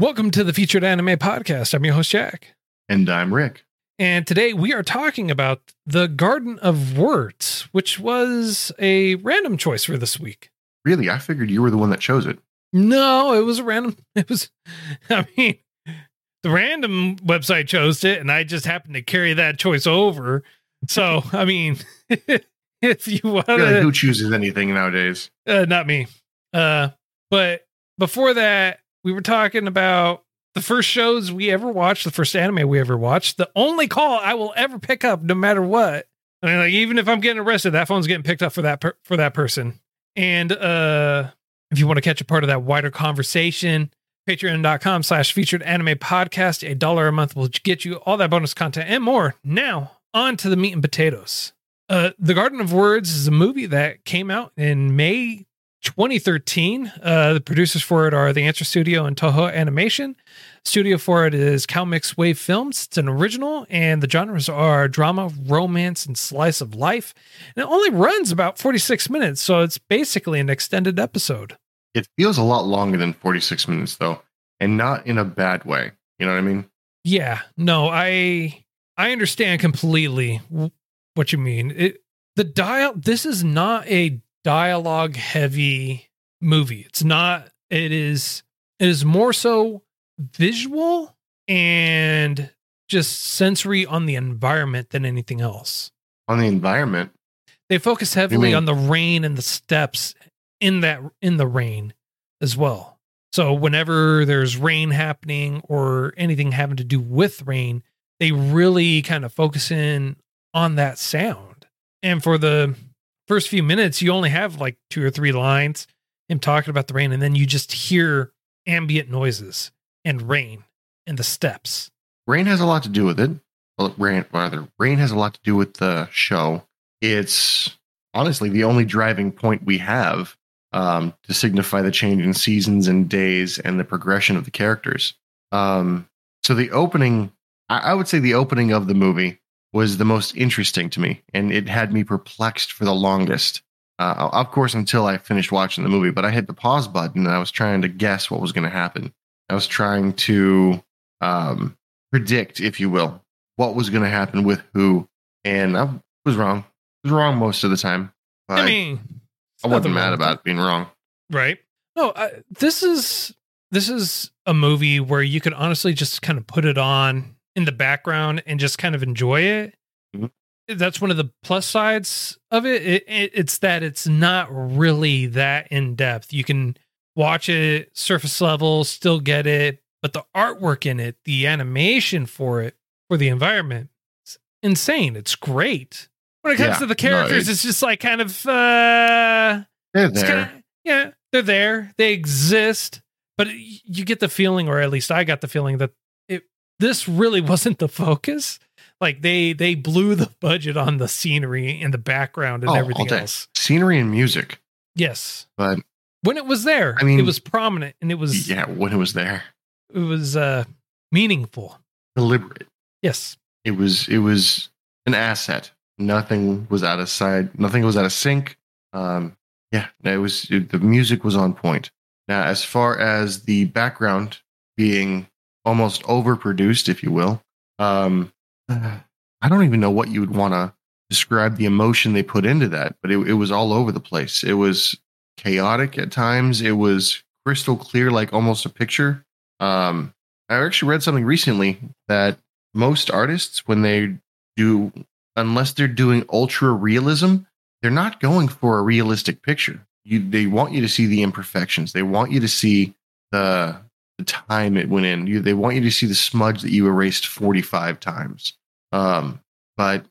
Welcome to the Featured Anime Podcast. I'm your host, Jack. And I'm Rick. And today we are talking about The Garden of Words, which was a random choice for this week. Really? I figured you were the one that chose it. No, it was a random. It was, I mean, the random website chose it, and I just happened to carry that choice over. So, I mean, if you want to, who chooses anything nowadays? uh, not me. Uh, but before that, we were talking about the first shows we ever watched, the first anime we ever watched, the only call I will ever pick up, no matter what. I mean, like even if I'm getting arrested, that phone's getting picked up for that per- for that person. And uh, if you want to catch a part of that wider conversation, patreon.com slash featured anime podcast, a dollar a month will get you all that bonus content and more. Now, on to the meat and potatoes. Uh, the Garden of Words is a movie that came out in May 2013. Uh, the producers for it are The Answer Studio and Toho Animation. Studio for it is CoMix Wave Films. It's an original, and the genres are drama, romance, and slice of life. And it only runs about 46 minutes, so it's basically an extended episode. It feels a lot longer than 46 minutes, though, and not in a bad way. You know what I mean? Yeah, no, I I understand completely w- what you mean. It the dial this is not a dialogue heavy movie. It's not it is it is more so visual and just sensory on the environment than anything else. On the environment, They focus heavily on the rain and the steps in that in the rain as well. So whenever there's rain happening or anything having to do with rain, they really kind of focus in on that sound. And for the first few minutes, you only have like two or three lines him talking about the rain, and then you just hear ambient noises and rain and the steps. rain has a lot to do with it. Well, rain, rather, rain has a lot to do with the show. It's honestly the only driving point we have um, to signify the change in seasons and days and the progression of the characters. Um, so the opening, I, I would say, the opening of the movie was the most interesting to me, and it had me perplexed for the longest. Uh, of course, until I finished watching the movie, but I hit the pause button and I was trying to guess what was going to happen. I was trying to um, predict, if you will, what was going to happen with who, and I was wrong. I was wrong most of the time. But I mean, I wasn't mad about being wrong. right no I, this is this is a movie where you could honestly just kind of put it on in the background and just kind of enjoy it Mhm. that's one of the plus sides of it. It, it it's that it's not really that in depth you can watch it surface level still get it but the artwork in it the animation for it for the environment it's insane it's great when it comes Yeah, to the characters it- it's just like kind of uh They're there. kinda- yeah, they're there. They exist, but you get the feeling, or at least I got the feeling that this really wasn't the focus. Like they they blew the budget on the scenery and the background and Oh, all everything else. Scenery and music, Yes, but when it was there, I mean- it was prominent and it was yeah, when it was there, it was uh meaningful. deliberate. Yes, It was it was an asset. Nothing was out of sight. Nothing was out of sync. Um, yeah, it was it- the music was on point. Now, as far as the background being almost overproduced, if you will, um, I don't even know what you would want to describe the emotion they put into that, but it, it was all over the place. It was chaotic at times. It was crystal clear, like almost a picture. Um, I actually read something recently that most artists, when they do, unless they're doing ultra realism, they're not going for a realistic picture. You, they want you to see the imperfections. They want you to see the the time it went in. You, they want you to see the smudge that you erased forty five times. Um, but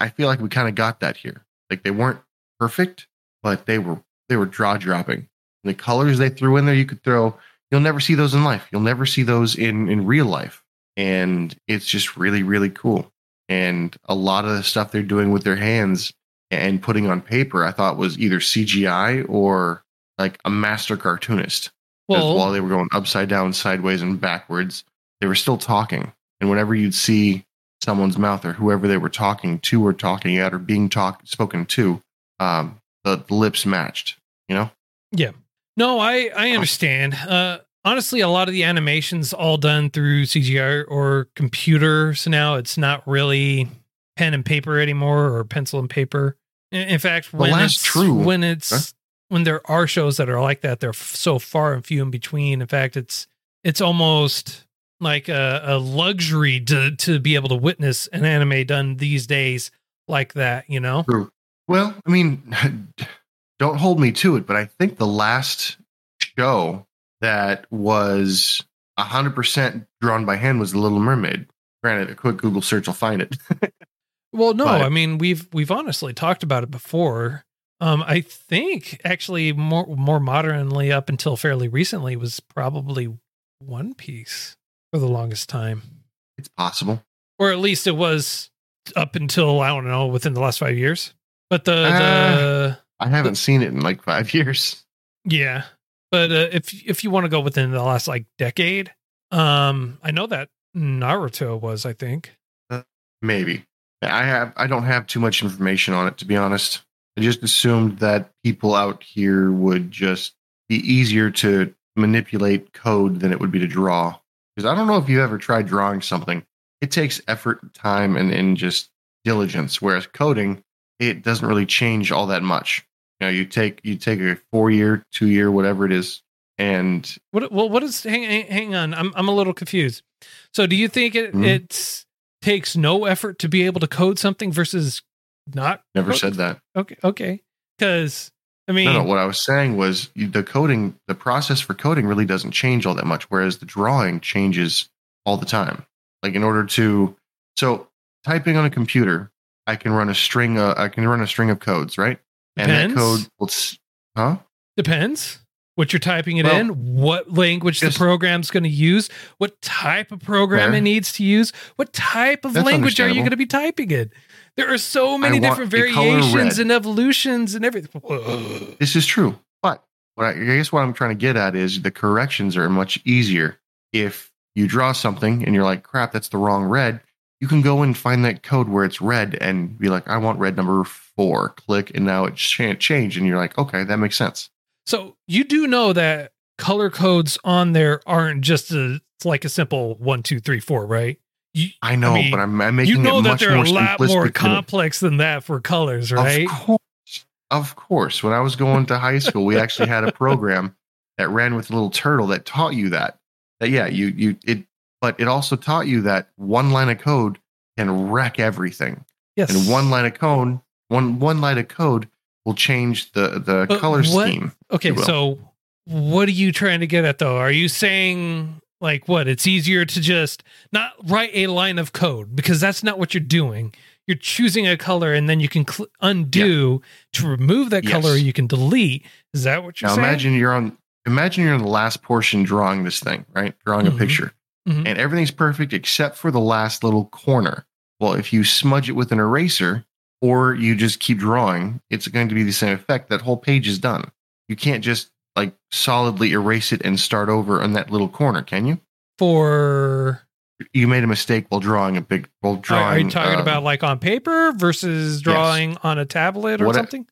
I feel like we kind of got that here. Like they weren't perfect, but they were they were jaw dropping the colors they threw in there, you could throw. You'll never see those in life. You'll never see those in in real life, and it's just really really cool. And a lot of the stuff they're doing with their hands and putting on paper, I thought was either CGI or like a master cartoonist. Well, while they were going upside down, sideways, and backwards, they were still talking. And whenever you'd see someone's mouth or whoever they were talking to or talking at or being talked spoken to, um, the, the lips matched. You know, Yeah. no, I I understand. Uh, honestly, a lot of the animations all done through CGI or computers now. It's not really pen and paper anymore or pencil and paper. In, in fact, when that's it's true. when it's Huh? When there are shows that are like that, they're f- so far and few in between. In fact, it's it's almost like a, a luxury to to be able to witness an anime done these days like that. You know? True. Well, I mean, don't hold me to it, but I think the last show that was 100% drawn by hand was The Little Mermaid. Granted, a quick Google search will find it. Well, no, But- I mean we've we've honestly talked about it before. Um, I think actually more more modernly up until fairly recently was probably One Piece for the longest time, it's possible. or at least it was up until I don't know within the last five years. But the Ah. the I haven't seen it in like five years. yeah, but uh, if if you want to go within the last like decade, um, I know that Naruto was I think. Maybe. I have I don't have too much information on it to be honest. I just assumed that people out here would just be easier to manipulate code than it would be to draw. Because I don't know if you ever tried drawing something. It takes effort, time, and, and just diligence. Whereas coding, it doesn't really change all that much. You know, you take you take a four year, two year, whatever it is, and What well what is hang hang- on. I'm I'm a little confused. So do you think it Mhm. it's takes no effort to be able to code something versus not never said that. Okay, okay. Cuz I mean No, no. What I was saying was the coding, the process for coding really doesn't change all that much, whereas the drawing changes all the time. Like in order to, so typing on a computer, I can run a string. Uh, I can run a string of codes, right? And that code will, huh? depends what you're typing it Well, in, what language the program's going to use, what type of program Fair. it needs to use, what type of language are you going to be typing in. There are so many different variations and evolutions and everything. This is true, but what I, I guess what I'm trying to get at is the corrections are much easier if you draw something and you're like, "Crap, that's the wrong red." You can go and find that code where it's red and be like, "I want red number four. Click, and now it can't change. and you're like, "Okay, that makes sense." So you do know that color codes on there aren't just a it's like a simple one, two, three, four, right? You, I know, mean, but I'm, I'm making you know it that much they're more a lot more simplistic than complex than that for colors, right? Of course, of course. When I was going to high school, we actually had a program that ran with a little turtle that taught you that. That yeah, you you it, but it also taught you that one line of code can wreck everything, Yes. and one line of code, one one line of code will change the the But color what- scheme. Okay, so what are you trying to get at though? Are you saying like what? It's easier to just not write a line of code because that's not what you're doing. You're choosing a color and then you can cl- undo to remove that Yes. color. You can delete. Is that what you're Now saying? imagine you're on imagine you're in the last portion drawing this thing, right? Drawing Mhm. a picture. Mhm. And everything's perfect except for the last little corner. Well, if you smudge it with an eraser or you just keep drawing, it's going to be the same effect. That whole page is done. You can't just like solidly erase it and start over on that little corner, can you? For You made a mistake while drawing a big while drawing. are you talking um, about like on paper versus drawing on a tablet or What something?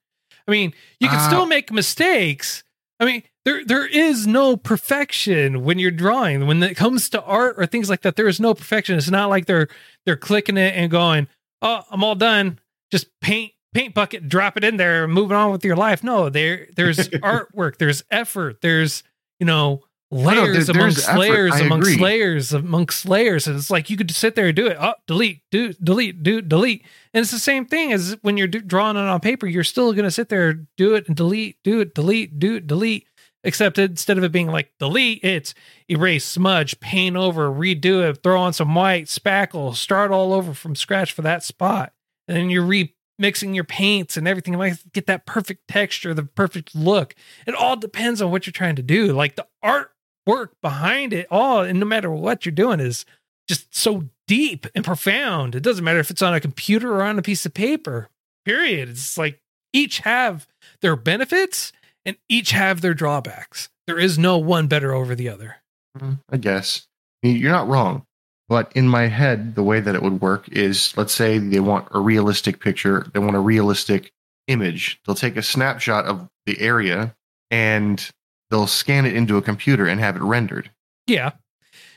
I mean, you can Uh, still make mistakes. I mean, there there is no perfection when you're drawing. When it comes to art or things like that, there is no perfection. It's not like they're they're clicking it and going, "Oh, I'm all done." Just paint paint bucket, drop it in there, moving on with your life. No, there there's artwork, there's effort, there's you know no, there- layers there's amongst effort. layers amongst agree. layers amongst layers, and it's like you could just sit there and do it. Oh, delete, do delete, do delete, and it's the same thing as when you're do, drawing it on paper. You're still going to sit there, do it, and delete, do it, delete, do it, delete. Except instead of it being like delete, it's erase, smudge, paint over, redo it, throw on some white, spackle, start all over from scratch for that spot, and then you're re mixing your paints and everything like get that perfect texture, the perfect look. It all depends on what you're trying to do. Like the artwork behind it all, and no matter what you're doing, is just so deep and profound. It doesn't matter if it's on a computer or on a piece of paper. Period. It's like each have their benefits and each have their drawbacks. There is no one better over the other. Mm, I guess you're not wrong. But in my head, the way that it would work is let's say they want a realistic picture, they want a realistic image. They'll take a snapshot of the area and they'll scan it into a computer and have it rendered. Yeah.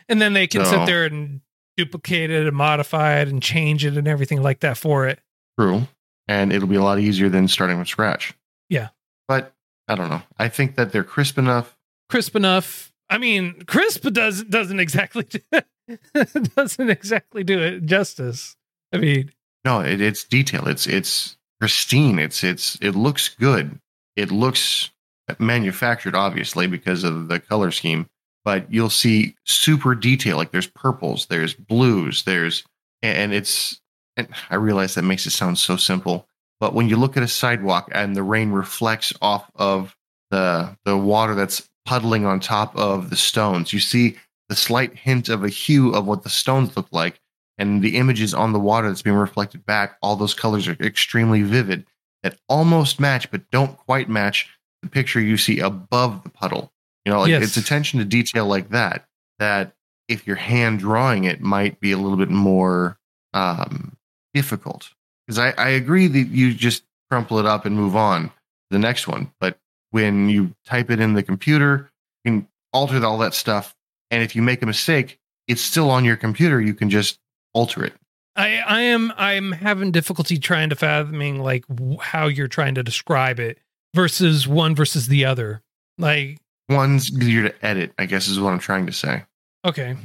And then they can So- sit there and duplicate it and modify it and change it and everything like that for it. True. And it'll be a lot easier than starting from scratch. Yeah. But I don't know. I think that they're crisp enough. Crisp enough. I mean, crisp does doesn't exactly doesn't exactly do it justice. I mean, No, it, it's detail. It's it's pristine. It's it's it looks good. It looks manufactured, obviously, because of the color scheme. But you'll see super detail. Like there's purples, there's blues, there's and it's. And I realize that makes it sound so simple, but when you look at a sidewalk and the rain reflects off of the the water that's puddling on top of the stones, you see the slight hint of a hue of what the stones look like and the images on the water that's being reflected back, all those colors are extremely vivid that almost match but don't quite match the picture you see above the puddle. You know, like Yes. it's attention to detail like that that if you're hand drawing it might be a little bit more um, difficult. Because I, I agree that you just crumple it up and move on to the next one. But when you type it in the computer, you can alter all that stuff. And if you make a mistake, it's still on your computer. You can just alter it. I I am I'm having difficulty trying to fathoming like w- how you're trying to describe it versus one versus the other. Like, One's easier to edit, I guess, is what I'm trying to say. okay,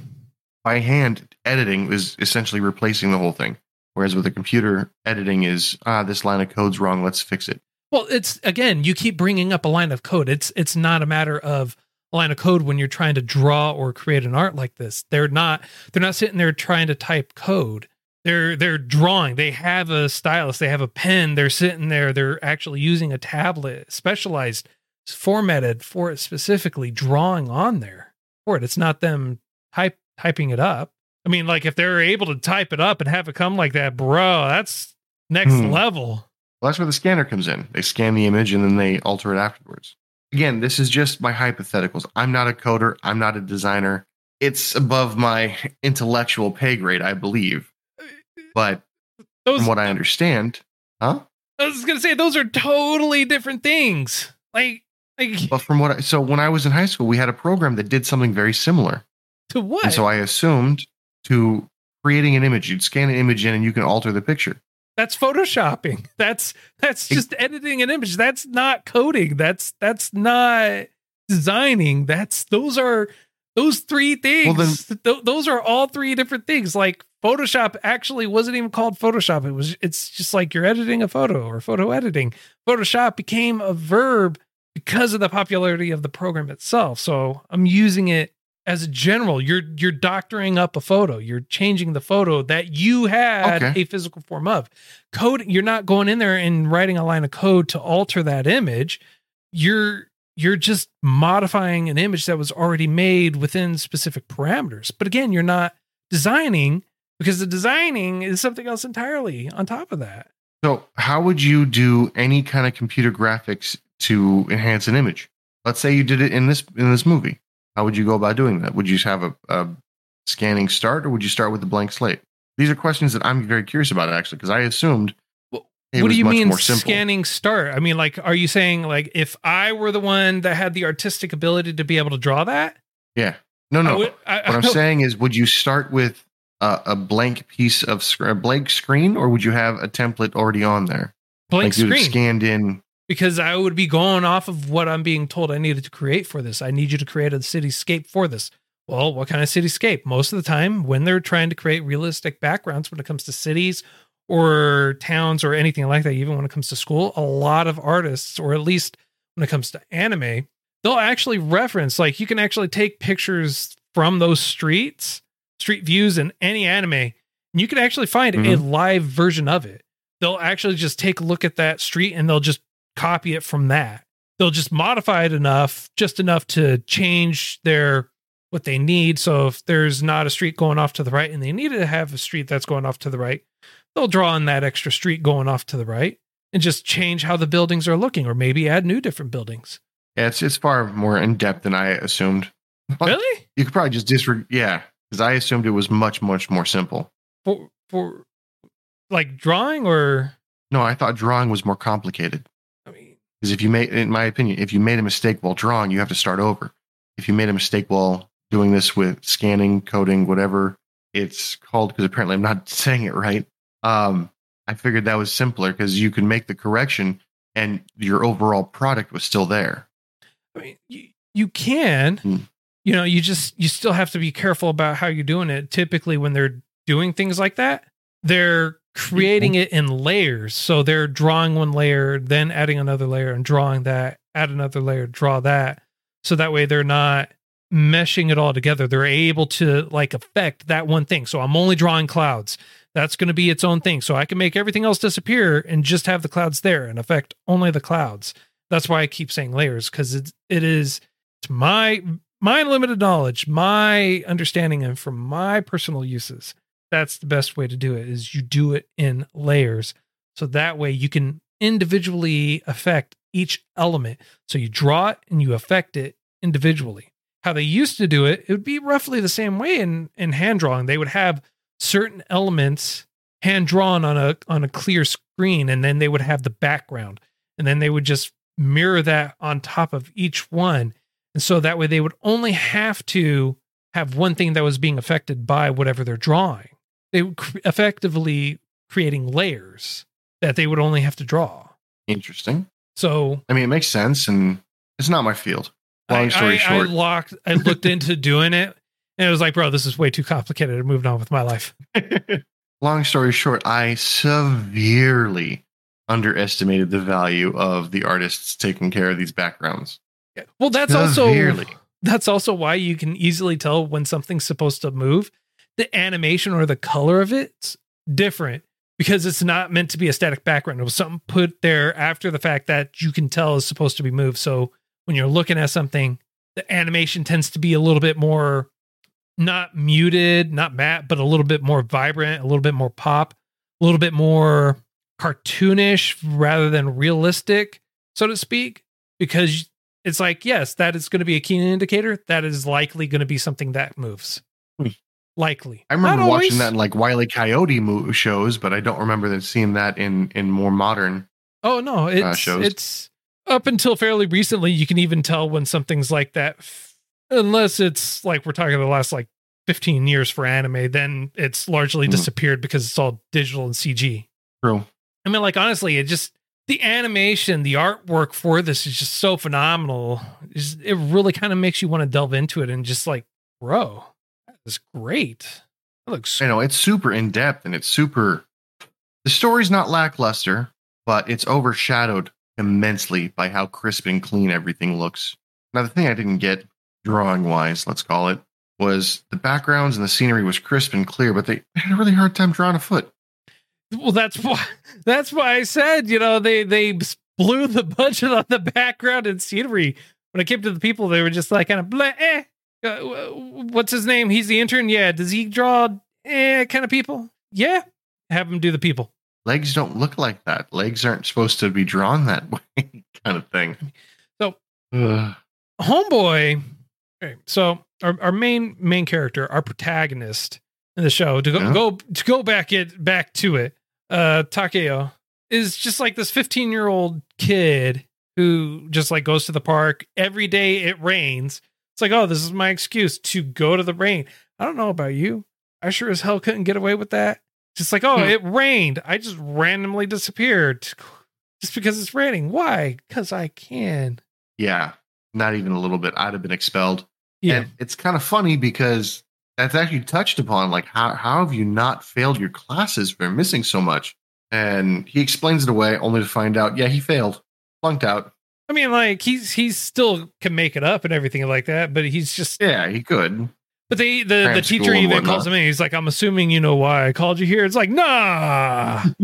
By hand, editing is essentially replacing the whole thing. Whereas with a computer, editing is, ah, this line of code's wrong. Let's fix it. Well, it's again, you keep bringing up a line of code. It's it's not a matter of line of code when you're trying to draw or create an art like this. They're not they're not sitting there trying to type code. They're they're drawing. They have a stylus, they have a pen, they're sitting there, they're actually using a tablet, specialized formatted for it specifically, drawing on there for it. It's not them type typing it up. I mean, like if they're able to type it up and have it come like that, bro, that's next Hmm. level. Well, that's where the scanner comes in. They scan the image and then they alter it afterwards. Again, this is just my hypotheticals. I'm not a coder. I'm not a designer. It's above my intellectual pay grade, I believe. But Those from what I understand, huh? I was gonna say those are totally different things. Like, like But from what I, so when I was in high school, we had a program that did something very similar. to what? And so I assumed to creating an image, you'd scan an image in and you can alter the picture. That's photoshopping. That's that's just editing an image. That's not coding. That's that's not designing. That's those are those three things. Well, Th- those are all three different things. Like Photoshop actually wasn't even called Photoshop. It was it's just like you're editing a photo or photo editing. Photoshop became a verb because of the popularity of the program itself. So I'm using it as a general. You're you're doctoring up a photo. You're changing the photo that you had Okay. a physical form of. Code you're not going in there and writing a line of code to alter that image. You're you're just modifying an image that was already made within specific parameters. But again, you're not designing because the designing is something else entirely on top of that. So, how would you do any kind of computer graphics to enhance an image? Let's say you did it in this in this movie. How would you go about doing that? Would you have a, a scanning start, or would you start with a blank slate? These are questions that I'm very curious about, actually, because I assumed Well, what do you mean scanning start? I mean, like, are you saying like if I were the one that had the artistic ability to be able to draw that? Yeah, no, I no. would- I- what I'm saying is, would you start with a, a blank piece of sc- a blank screen, or would you have a template already on there, blank like screen scanned in? Because I would be going off of what I'm being told I needed to create for this. I need you to create a cityscape for this. Well, what kind of cityscape? Most of the time, when they're trying to create realistic backgrounds when it comes to cities or towns or anything like that, even when it comes to school, a lot of artists, or at least when it comes to anime, they'll actually reference, like, you can actually take pictures from those streets, street views in any anime, and you can actually find a Mhm. live version of it they'll actually just take a look at that street and they'll just copy it from that. They'll just modify it enough, just enough to change their what they need. So if there's not a street going off to the right and they needed to have a street that's going off to the right, they'll draw in that extra street going off to the right and just change how the buildings are looking or maybe add new different buildings. Yeah, it's it's far more in depth than I assumed. But Really? You could probably just disregard. Yeah, because I assumed it was much much more simple. For for like drawing or No, I thought drawing was more complicated. Because if you made, in my opinion, if you made a mistake while drawing, you have to start over. If you made a mistake while doing this with scanning, coding, whatever it's called, because apparently I'm not saying it right. Um, I figured that was simpler because you could make the correction and your overall product was still there. I mean, you, you can, Hmm. you know, you just, you still have to be careful about how you're doing it. Typically, when they're doing things like that, they're creating it in layers. So they're drawing one layer, then adding another layer and drawing that, add another layer, draw that. So that way they're not meshing it all together. They're able to like affect that one thing. So I'm only drawing clouds. That's going to be its own thing. So I can make everything else disappear and just have the clouds there and affect only the clouds that's why I keep saying layers because it it is to my my limited knowledge, my understanding, and from my personal uses. That's the best way to do it. Is you do it in layers, so that way you can individually affect each element. So you draw it and you affect it individually. How they used to do it, it would be roughly the same way in in hand drawing. They would have certain elements hand drawn on a on a clear screen, and then they would have the background, and then they would just mirror that on top of each one. And so that way they would only have to have one thing that was being affected by whatever they're drawing. They cr- effectively creating layers that they would only have to draw. Interesting. So I mean, it makes sense, and it's not my field. Long I, story I, short, I locked, I looked into doing it and it was like, bro, this is way too complicated. I moved on with my life. long story short, I severely underestimated the value of the artists taking care of these backgrounds. Yeah. Well, that's also that's also why you can easily tell when something's supposed to move. The animation or the color of it's different because it's not meant to be a static background. It was something put there after the fact that you can tell is supposed to be moved. So when you're looking at something, the animation tends to be a little bit more not muted, not matte, but a little bit more vibrant, a little bit more pop, a little bit more cartoonish rather than realistic, so to speak, because it's like, yes, that is going to be a key indicator. That is likely going to be something that moves. Hmm. Likely. I remember Not watching always. that in like Wile E. Coyote mo- shows, but I don't remember that seeing that in in more modern. Oh no, it's shows. it's up until fairly recently. You can even tell when something's like that, f- unless it's like we're talking the last like fifteen years for anime. Then it's largely Hmm. disappeared because it's all digital and CG. True. I mean, like honestly, it just the animation, the artwork for this is just so phenomenal. It's it really kind of makes you want to delve into it and just like, bro, is great. That looks You know it's super in depth and it's super. The story's not lackluster, but it's overshadowed immensely by how crisp and clean everything looks. Now, the thing I didn't get drawing wise, let's call it, was the backgrounds and the scenery was crisp and clear, but they had a really hard time drawing a foot. well. That's why. That's why I said you know they they blew the budget on the background and scenery. When it came to the people, they were just like kind of blah. Eh. Uh, what's his name? He's the intern. Yeah. Does he draw eh kind of people? Yeah. Have him do the people. Legs don't look like that. Legs aren't supposed to be drawn that way, kind of thing. So- Ugh. homeboy okay, so our, our main main character our protagonist in the show to go Yeah. go to go back it back to it uh takeo is just like this 15 year old kid who just like goes to the park every day it rains it's like oh this is my excuse to go to the rain i don't know about you i sure as hell couldn't get away with that just like oh Hmm. it rained i just randomly disappeared just because it's raining why because i can yeah, not even a little bit. I'd have been expelled. yeah And it's kind of funny because that's actually touched upon. Like, how, how have you not failed your classes for missing so much? And he explains it away only to find out, yeah, he failed, flunked out. I mean, like he's he's still can make it up and everything like that, but he's just Yeah, he could. But they the, the teacher even calls him in. He's like, I'm assuming you know why I called you here. It's like, nah,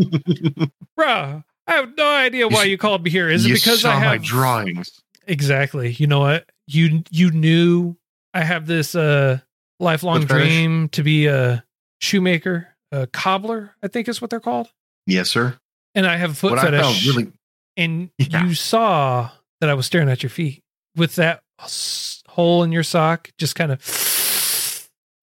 bruh. I have no idea why You- you called me here. Is it because saw I my have drawings? exactly? You know what? You you knew I have this uh lifelong dream to be a shoemaker, a cobbler. I think is what they're called. Yes, sir. And I have a foot what fetish. Really and Yeah. you saw that I was staring at your feet with that hole in your sock, just kind of.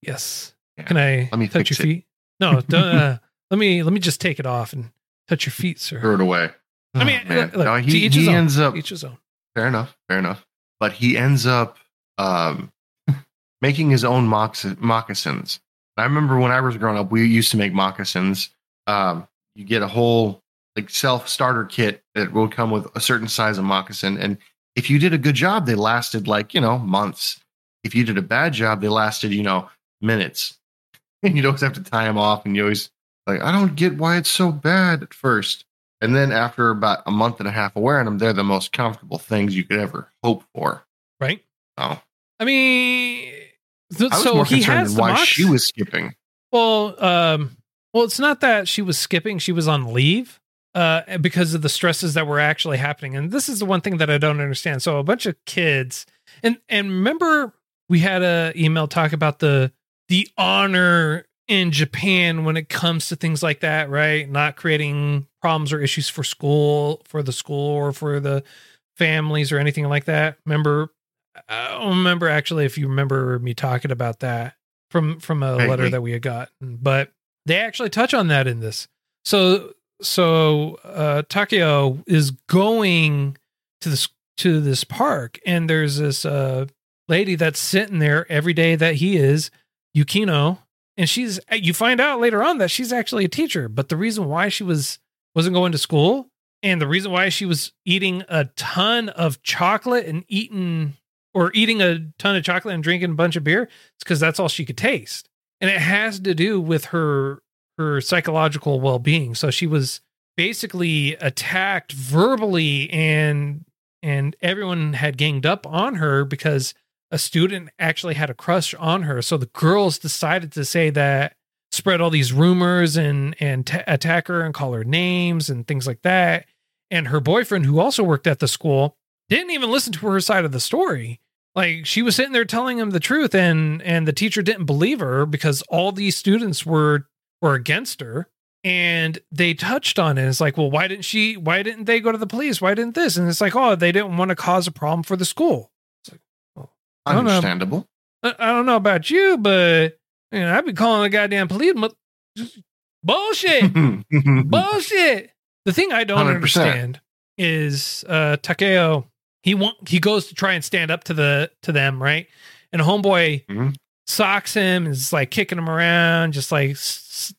Yes. Yeah. Can I Let me touch your it. feet? No, don't, uh, let me let me just take it off and touch your feet, sir. throw it away. I mean, Oh, look, No, he, each his he own. ends up Each his own. fair enough, fair enough. But he ends up um, making his own moccasins. I remember when I was growing up, we used to make moccasins. Um, you get a whole like self starter kit that will come with a certain size of moccasin, and if you did a good job, they lasted like you know months. If you did a bad job, they lasted you know minutes, and you'd always have to tie them off, and you always like I don't get why it's so bad at first. And then after about a month and a half of wearing them, they're the most comfortable things you could ever hope for. Right. Oh, I mean, th- I so more he has why mox- she was skipping. Well, um, well, it's not that she was skipping; she was on leave uh, because of the stresses that were actually happening. And this is the one thing that I don't understand. So, a bunch of kids, and and remember, we had a email talk about the the honor in Japan when it comes to things like that, right? Not creating problems or issues for school, for the school, or for the families or anything like that. Remember, I don't remember actually if you remember me talking about that from from a letter that we had gotten, but they actually touch on that in this. So so uh Takeo is going to this to this park and there's this uh lady that's sitting there every day that he is, Yukino, and she's you find out later on that she's actually a teacher, but the reason why she was wasn't going to school and the reason why she was eating a ton of chocolate and eating or eating a ton of chocolate and drinking a bunch of beer is because that's all she could taste. And it has to do with her her psychological well-being. So she was basically attacked verbally and and everyone had ganged up on her because a student actually had a crush on her. So the girls decided to say that spread all these rumors and and ta attack her and call her names and things like that. And her boyfriend who also worked at the school didn't even listen to her side of the story. Like she was sitting there telling him the truth and and the teacher didn't believe her because all these students were were against her and they touched on it it's like well why didn't she why didn't they go to the police why didn't this and it's like oh they didn't want to cause a problem for the school I don't know. Understandable. I, I don't know about you but you know i'd be calling the goddamn police but bullshit bullshit. The thing I don't 100%. understand is uh Takeo. He want he goes to try and stand up to the to them, right? And homeboy Mhm. Socks him, is like kicking him around, just like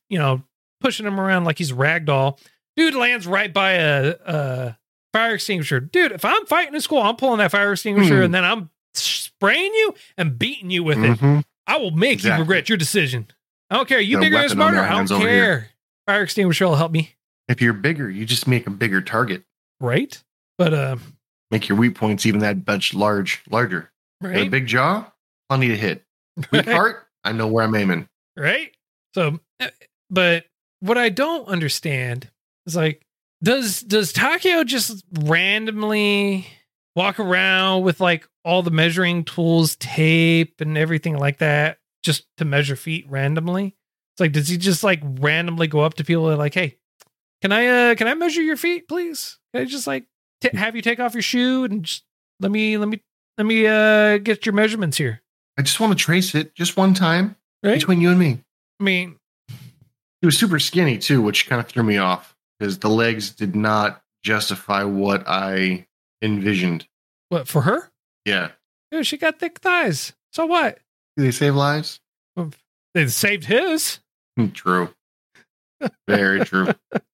you know pushing him around like he's ragdoll. Dude lands right by a, a fire extinguisher. Dude, if I'm fighting in school, I'm pulling that fire extinguisher Hmm. and then I'm spraying you and beating you with it. Mhm. I will make Exactly. you regret your decision. I don't care. You bigger weapon smarter. I don't care. Fire extinguisher will help me. If you're bigger, you just make a bigger target. right? But uh, Make your weak points even that much large, larger. Got a right, big jaw, plenty to hit. Weak heart, I know where I'm aiming. right. So, uh, but what I don't understand is like, does does Takeo just randomly walk around with like all the measuring tools, tape, and everything like that, just to measure feet randomly? It's like, does he just like randomly go up to people and like, hey, can I uh can I measure your feet, please? Can I just like t- have you take off your shoe and just let me let me let me uh get your measurements here, I just want to trace it just one time right? between you and me. I mean, He was super skinny too, which kind of threw me off because the legs did not justify what I envisioned. what for her? Yeah. Dude, she got thick thighs. So what? Do they save lives? They saved his. Hmm, True. Very true.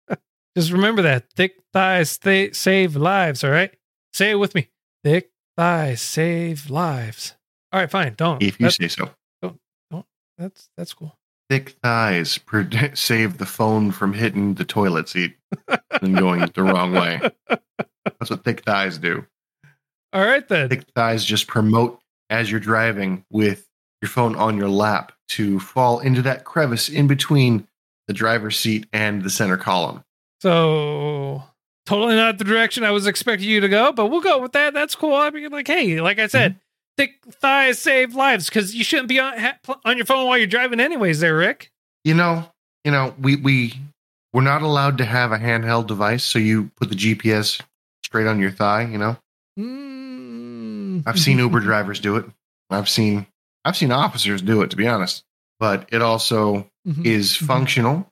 Just remember that thick thighs they save lives. All right, say it with me. Thick thighs save lives. All right, fine. Don't. If you say so. Don't. Don't. that's that's cool. Thick thighs save the phone from hitting the toilet seat and going the wrong way. That's what thick thighs do. All right then. Thick thighs just promote as you're driving with your phone on your lap to fall into that crevice in between the driver's seat and the center column. So totally not the direction I was expecting you to go, but we'll go with that. That's cool. I mean, like, hey, like I said, mm-hmm. Thick thighs save lives because you shouldn't be on ha- on your phone while you're driving, anyways. There, Rick. You know, you know, we we we're not allowed to have a handheld device, so you put the GPS straight on your thigh. You know, Mm. I've seen Uber drivers do it. I've seen I've seen officers do it. To be honest, but it also Mhm. is Mhm. functional,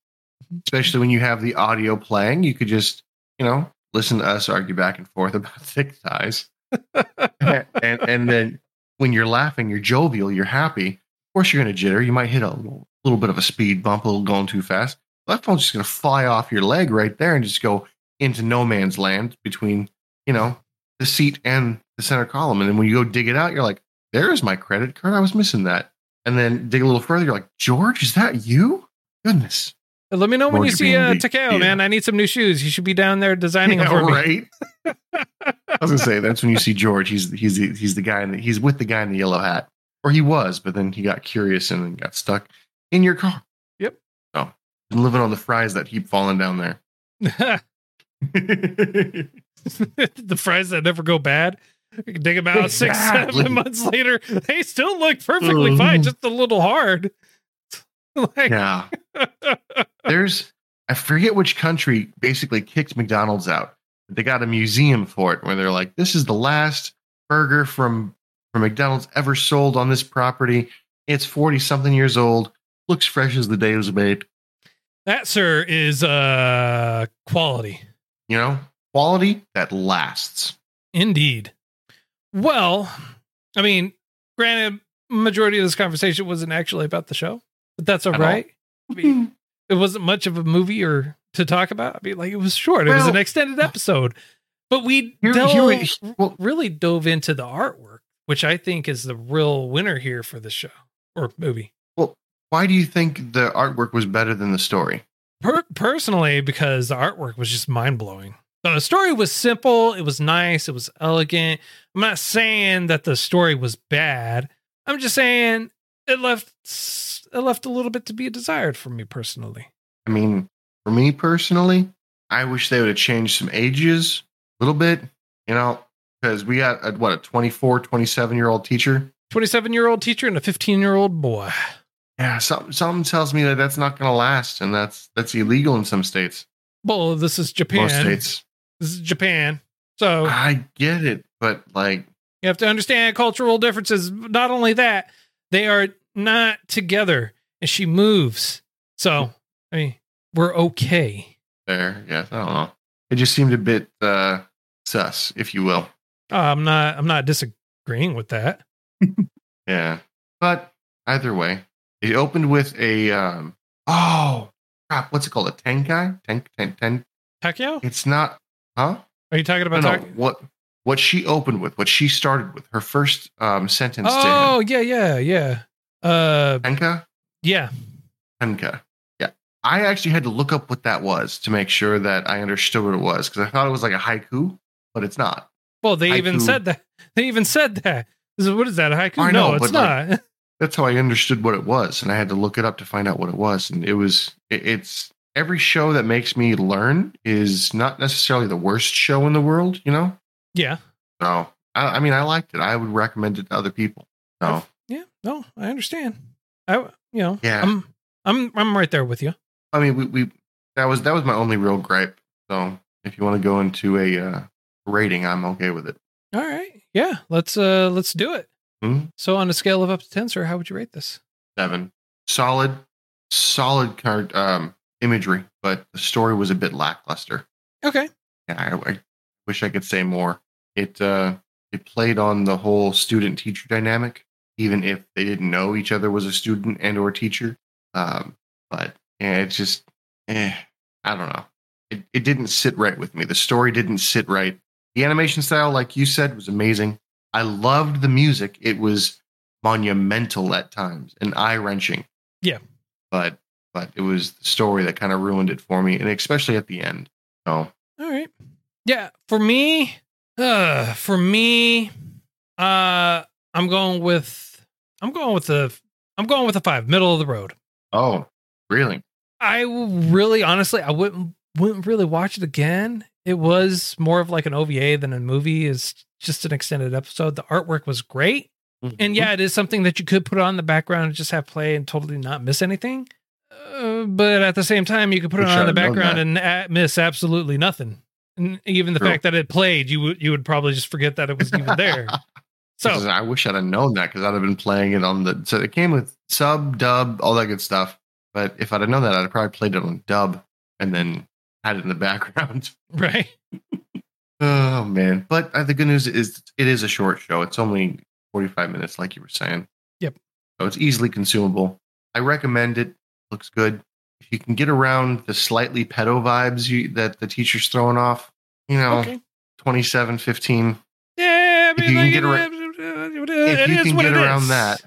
Mhm. especially when you have the audio playing. You could just, you know, listen to us argue back and forth about thick thighs. and and then when you're laughing, you're jovial, you're happy. Of course, you're going to jitter. You might hit a little, bit of a speed bump, a little going too fast. That phone's just going to fly off your leg right there and just go into no man's land between, you know, the seat and the center column. And then when you go dig it out, you're like, "There's my credit card. I was missing that." And then dig a little further, you're like, "George, is that you?" Goodness, Let me know when you see uh, Takeo, yeah. man. I need some new shoes. You should be down there designing them Yeah, for me. right? I was gonna say that's when you see George. He's he's the, he's the guy in the, he's with the guy in the yellow hat, or he was, but then he got curious and then got stuck in your car. Yep. Oh, been living on the fries that keep falling down there. the fries that never go bad. You can dig them out six, seven months later. They still look perfectly fine, just a little hard. like, yeah, there's I forget which country basically kicked McDonald's out. They got a museum for it where they're like, "This is the last burger from from McDonald's ever sold on this property. It's forty something years old. Looks fresh as the day it was made." that, sir, is uh quality. You know, quality that lasts. Indeed. Well, I mean, granted, majority of this conversation wasn't actually about the show, but that's all all. right. I mean, hmm. it wasn't much of a movie or to talk about. I mean, like it was short. It was an extended uh, episode, but we Here- dove- here- well- really dove into the artwork, which I think is the real winner here for the show or movie. Well, why do you think the artwork was better than the story? Per- personally, because the artwork was just mind blowing. The story was simple. It was nice. It was elegant. I'm not saying that the story was bad. I'm just saying it left it left a little bit to be desired for me personally. I mean, for me personally, I wish they would have changed some ages a little bit, you know, because we got a, what a 24, 27 year old teacher. 27 year old teacher and a 15 year old boy. Yeah, something something tells me that that's not going to last, and that's that's illegal in some states. Well, this is Japan. Most states. This is Japan. So I get it, but like, You have to understand cultural differences. Not only that, they are not together and she moves. So, I mean, we're okay. there, yes, I don't know. It just seemed a bit uh, sus, if you will. Uh, I'm not I'm not disagreeing with that. Yeah. But either way, it opened with a um oh crap, what's it called? A tenkai? Ten ten ten Takeo? it's not huh? Are you talking No, about no, Takeo? what what she opened with, what she started with, her first um sentence Oh, yeah, yeah, yeah. Uh. Tenka? yeah. Tenka. Yeah. I actually had to look up what that was to make sure that I understood what it was, because I thought it was like a haiku, but it's not. Well, they even said that. They even said that. What is that? A haiku? I no, it's but, like, not. that's how I understood what it was, and I had to look it up to find out what it was. And it was it, it's every show that makes me learn is not necessarily the worst show in the world, you know. yeah. So I, I mean, I liked it. I would recommend it to other people. So. No, I understand. I you know, Yeah. I'm I'm I'm right there with you. I mean, we, we that was that was my only real gripe. So if you want to go into a uh, rating, I'm okay with it. All right. Yeah. Let's uh let's do it. Hmm? So on a scale of up to 10, sir, how would you rate this? Seven, solid, solid card um, imagery, but the story was a bit lackluster. Okay. Yeah, I, I wish I could say more. It uh, it played on the whole student teacher dynamic, even if they didn't know each other was a student and or teacher. Um, but yeah, it's just, eh, I don't know. It it didn't sit right with me. The story didn't sit right. The animation style, like you said, was amazing. I loved the music. It was monumental at times and eye wrenching. Yeah. but but it was the story that kind of ruined it for me, and especially at the end. So All right. Yeah, for me, uh for me, uh I'm going with I'm going with the I'm going with a five, middle of the road. Oh, really? I really, honestly, I wouldn't wouldn't really watch it again. It was more of like an OVA than a movie. Is just an extended episode. The artwork was great, Mm-hmm. and yeah, it is something that you could put on the background and just have play and totally not miss anything. Uh, but at the same time, you could put it on in the background and miss absolutely nothing. And even the True. fact that it played, you would you would probably just forget that it was even there. So I wish I'd have known that because I'd have been playing it on the. So it came with sub, dub, all that good stuff. But if I'd have known that, I'd have probably played it on dub and then had it in the background. right, Oh man! But uh, the good news is it is a short show. It's only forty-five minutes, like you were saying. Yep. So it's easily consumable. I recommend it. Looks good. If you can get around the slightly pedo vibes you, that the teacher's throwing off, you know, okay, 27, 15. yeah. I If mean, you can get around- it If is you can what get it around is. that,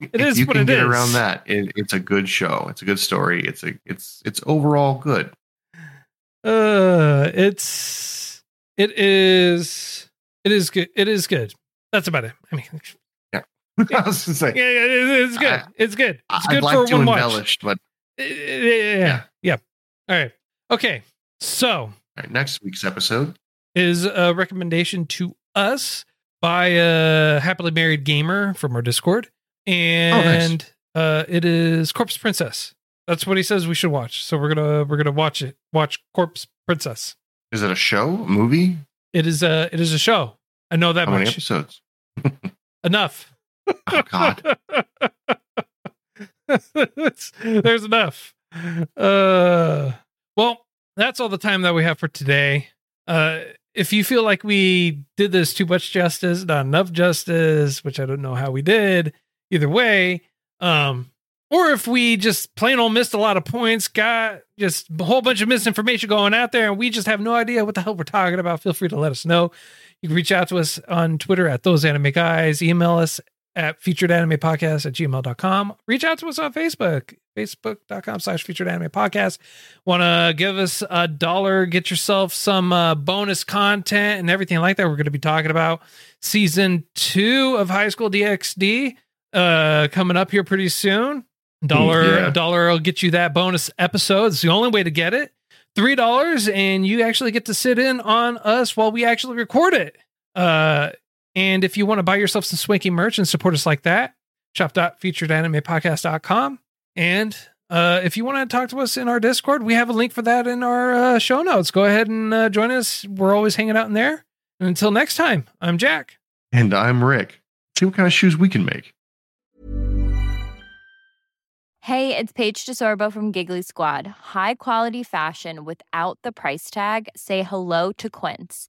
It if is you what can it get is. around that, it, it's a good show. It's a good story. It's a it's it's overall good. Uh, it's it is it is good. It is good. That's about it. I mean, yeah, I was gonna say, yeah, yeah, it- it's good. I- it's good. It's I'd good like for to one watch. embellish, but Yeah, yeah, yeah. All right. Okay. So all right, next week's episode. is a recommendation to us by a happily married gamer from our Discord, and uh, it is Corpse Princess. That's what he says we should watch. So we're gonna we're gonna watch it. Watch Corpse Princess. Is it a show, a movie? It is a it is a show. I know that How many episodes? Enough. Oh God! It's- There's enough. Uh, well, that's all the time that we have for today. Uh, if you feel like we did this too much justice, not enough justice, which I don't know how we did, either way, um, or if we just plain old missed a lot of points, got just a whole bunch of misinformation going out there, and we just have no idea what the hell we're talking about, feel free to let us know. You can reach out to us on Twitter at those anime guys, email us at featured anime podcast at gmail.com. Reach out to us on Facebook, facebook.com slash featured anime podcast. Want to give us a dollar, get yourself some uh, bonus content and everything like that. We're going to be talking about season two of High School DxD uh, coming up here pretty soon. Dollar, Yeah. a dollar will get you that bonus episode. It's the only way to get it. Three dollars, and you actually get to sit in on us while we actually record it. Uh, and if you want to buy yourself some swanky merch and support us like that, shop.featuredanimepodcast.com. And uh, if you want to talk to us in our Discord, we have a link for that in our uh, show notes. Go ahead and uh, join us. We're always hanging out in there. And until next time, I'm Jack. And I'm Rick. See what kind of shoes we can make. Hey, it's Paige DeSorbo from Giggly Squad. High quality fashion without the price tag. Say hello to Quince.